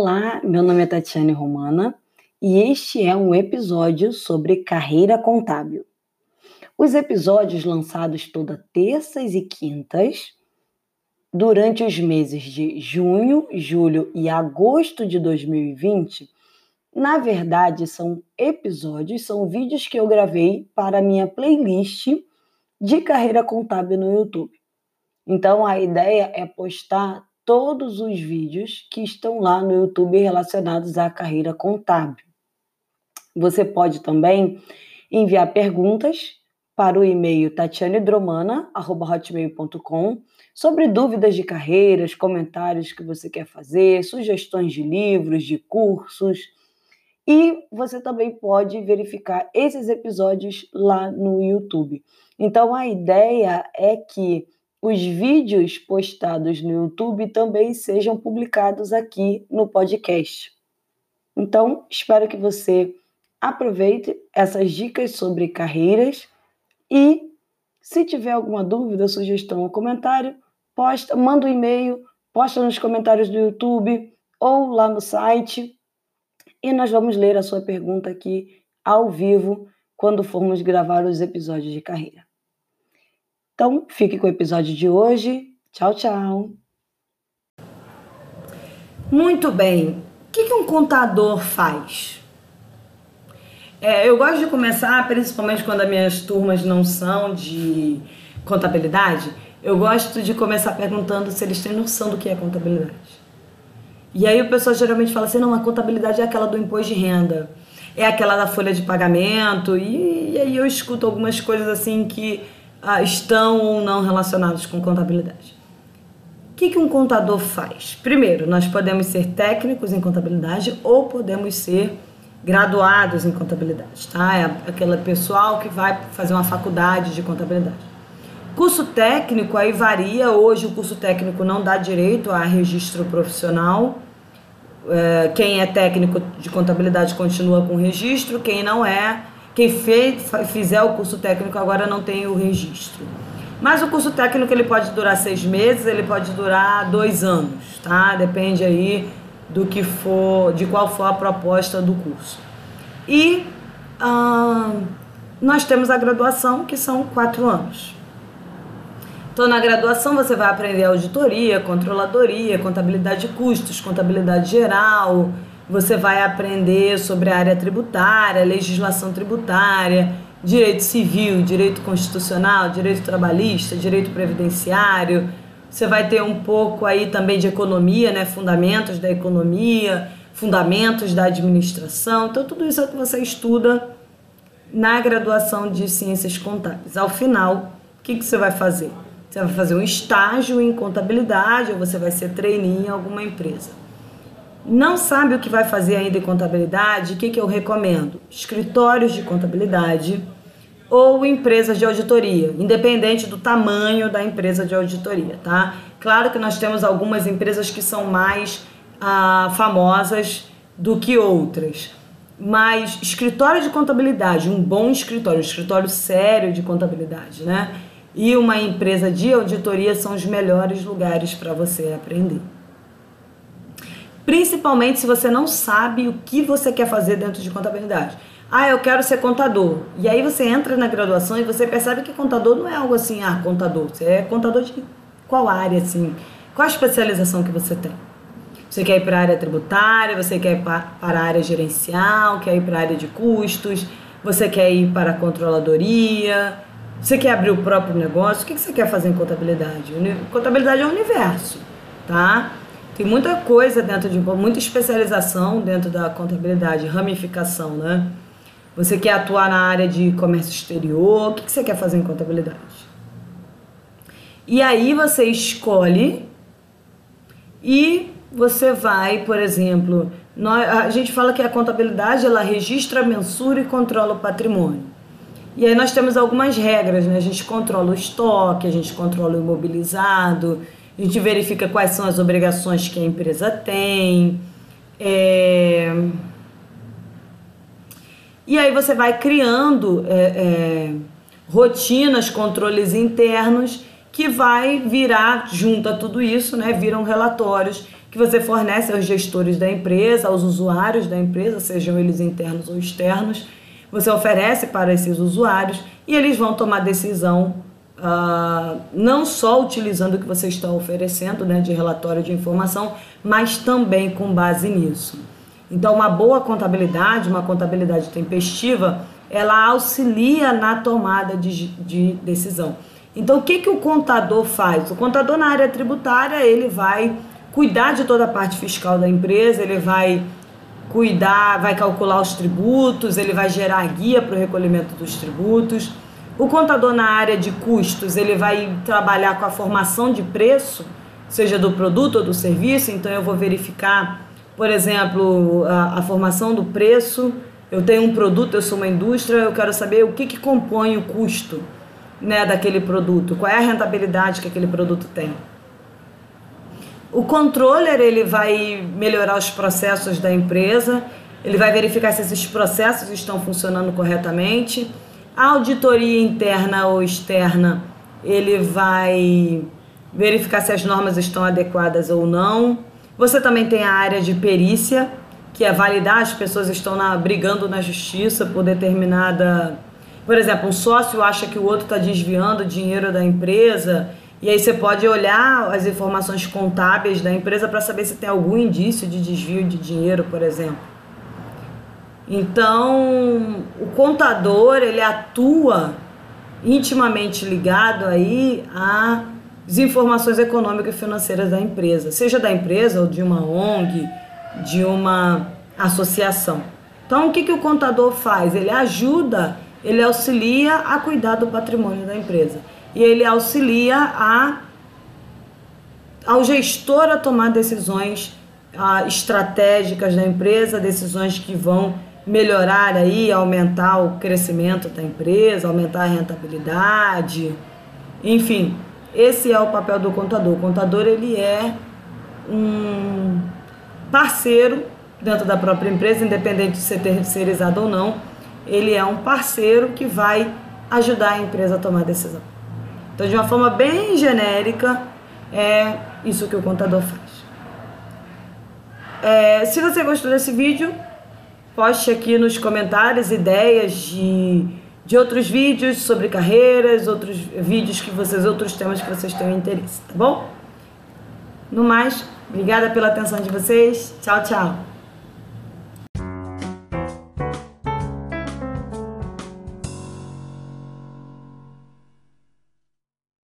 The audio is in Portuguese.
Olá, meu nome é Tatiane Romana e este é um episódio sobre carreira contábil. Os episódios lançados toda terças e quintas durante os meses de junho, julho e agosto de 2020, na verdade são episódios, são vídeos que eu gravei para minha playlist de carreira contábil no YouTube. Então a ideia é postar todos os vídeos que estão lá no YouTube relacionados à carreira contábil. Você pode também enviar perguntas para o e-mail tatianedromana.hotmail.com sobre dúvidas de carreiras, comentários que você quer fazer, sugestões de livros, de cursos. E você também pode verificar esses episódios lá no YouTube. Então a ideia é que os vídeos postados no YouTube também sejam publicados aqui no podcast. Então, espero que você aproveite essas dicas sobre carreiras e se tiver alguma dúvida, sugestão ou comentário, posta, manda um e-mail, posta nos comentários do YouTube ou lá no site e nós vamos ler a sua pergunta aqui ao vivo quando formos gravar os episódios de carreira. Então, fique com o episódio de hoje. Tchau, tchau. Muito bem. O que, um contador faz? É, eu gosto de começar, principalmente quando as minhas turmas não são de contabilidade, eu gosto de começar perguntando se eles têm noção do que é contabilidade. E aí o pessoal geralmente fala assim, não, a contabilidade é aquela do imposto de renda, é aquela da folha de pagamento, e, e aí eu escuto algumas coisas assim que estão ou não relacionados com contabilidade. O que, que um contador faz? Primeiro, nós podemos ser técnicos em contabilidade ou podemos ser graduados em contabilidade, tá? É aquele pessoal que vai fazer uma faculdade de contabilidade. Curso técnico aí varia. Hoje o curso técnico não dá direito a registro profissional. É, quem é técnico de contabilidade continua com registro, quem não é quem fez, fizer o curso técnico agora não tem o registro. Mas o curso técnico ele pode durar seis meses, ele pode durar dois anos, tá? Depende aí do que for, de qual for a proposta do curso. E hum, nós temos a graduação, que são quatro anos. Então, na graduação, você vai aprender auditoria, controladoria, contabilidade de custos, contabilidade geral, você vai aprender sobre a área tributária, legislação tributária, direito civil, direito constitucional, direito trabalhista, direito previdenciário. Você vai ter um pouco aí também de economia, né? Fundamentos da economia, fundamentos da administração. Então, tudo isso é o que você estuda na graduação de ciências contábeis. Ao final, o que, que você vai fazer? Você vai fazer um estágio em contabilidade ou você vai ser trainee em alguma empresa não sabe o que vai fazer ainda em contabilidade, o que, que eu recomendo? Escritórios de contabilidade ou empresas de auditoria, independente do tamanho da empresa de auditoria, tá? Claro que nós temos algumas empresas que são mais ah, famosas do que outras, mas escritório de contabilidade, um bom escritório, um escritório sério de contabilidade, né? E uma empresa de auditoria são os melhores lugares para você aprender principalmente se você não sabe o que você quer fazer dentro de contabilidade. Ah, eu quero ser contador. E aí você entra na graduação e você percebe que contador não é algo assim, ah, contador. Você é contador de qual área, assim? Qual a especialização que você tem? Você quer ir para a área tributária, você quer ir para a área gerencial, quer ir para a área de custos, você quer ir para a controladoria, você quer abrir o próprio negócio, o que você quer fazer em contabilidade? Contabilidade é um universo, tá? Tem muita coisa dentro de muita especialização dentro da contabilidade, ramificação, né? Você quer atuar na área de comércio exterior, o que você quer fazer em contabilidade? E aí você escolhe e você vai, por exemplo, nós, a gente fala que a contabilidade ela registra, mensura e controla o patrimônio. E aí nós temos algumas regras, né? A gente controla o estoque, a gente controla o imobilizado, a gente verifica quais são as obrigações que a empresa tem. É... E aí você vai criando é, é, rotinas, controles internos que vai virar, junto a tudo isso, né, viram relatórios que você fornece aos gestores da empresa, aos usuários da empresa, sejam eles internos ou externos. Você oferece para esses usuários e eles vão tomar decisão uh, não só utilizando o que você está oferecendo né, de relatório de informação, mas também com base nisso. Então, uma boa contabilidade, uma contabilidade tempestiva, ela auxilia na tomada de, de decisão. Então, o que, que o contador faz? O contador na área tributária, ele vai cuidar de toda a parte fiscal da empresa, ele vai cuidar, vai calcular os tributos, ele vai gerar guia para o recolhimento dos tributos. O contador na área de custos, ele vai trabalhar com a formação de preço, seja do produto ou do serviço, então eu vou verificar, por exemplo, a, a formação do preço. Eu tenho um produto, eu sou uma indústria, eu quero saber o que, que compõe o custo né, daquele produto, qual é a rentabilidade que aquele produto tem. O controller ele vai melhorar os processos da empresa, ele vai verificar se esses processos estão funcionando corretamente. A auditoria interna ou externa, ele vai verificar se as normas estão adequadas ou não. Você também tem a área de perícia, que é validar as pessoas estão na, brigando na justiça por determinada por exemplo, um sócio acha que o outro está desviando dinheiro da empresa, e aí você pode olhar as informações contábeis da empresa para saber se tem algum indício de desvio de dinheiro, por exemplo. Então, o contador, ele atua intimamente ligado aí às informações econômicas e financeiras da empresa, seja da empresa ou de uma ONG, de uma associação. Então, o que, que o contador faz? Ele ajuda ele auxilia a cuidar do patrimônio da empresa. E ele auxilia a, ao gestor a tomar decisões a, estratégicas da empresa, decisões que vão melhorar aí, aumentar o crescimento da empresa, aumentar a rentabilidade. Enfim, esse é o papel do contador. O contador ele é um parceiro dentro da própria empresa, independente de ser terceirizado ou não ele é um parceiro que vai ajudar a empresa a tomar decisão. Então, de uma forma bem genérica, é isso que o contador faz. É, se você gostou desse vídeo, poste aqui nos comentários ideias de, de outros vídeos sobre carreiras, outros vídeos que vocês, outros temas que vocês tenham interesse, tá bom? No mais, obrigada pela atenção de vocês. Tchau, tchau.